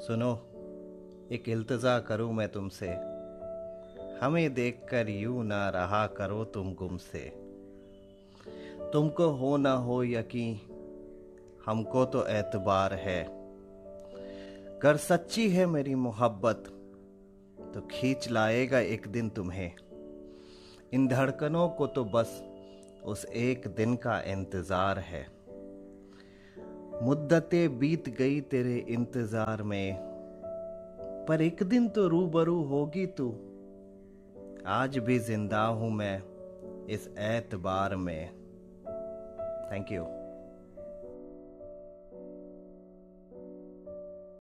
सुनो, एक इल्तजा करूँ मैं तुमसे। हमें देखकर यूँ ना रहा करो तुम गुम से। तुमको हो ना हो यकीन, हमको तो एतबार है। कर सच्ची है मेरी मोहब्बत तो खींच लाएगा एक दिन तुम्हें। इन धड़कनों को तो बस उस एक दिन का इंतज़ार है। मुद्दतें बीत गई तेरे इंतज़ार में, पर एक दिन तो रूबरू होगी तू। आज भी ज़िंदा हूँ मैं इस एतबार में। Thank you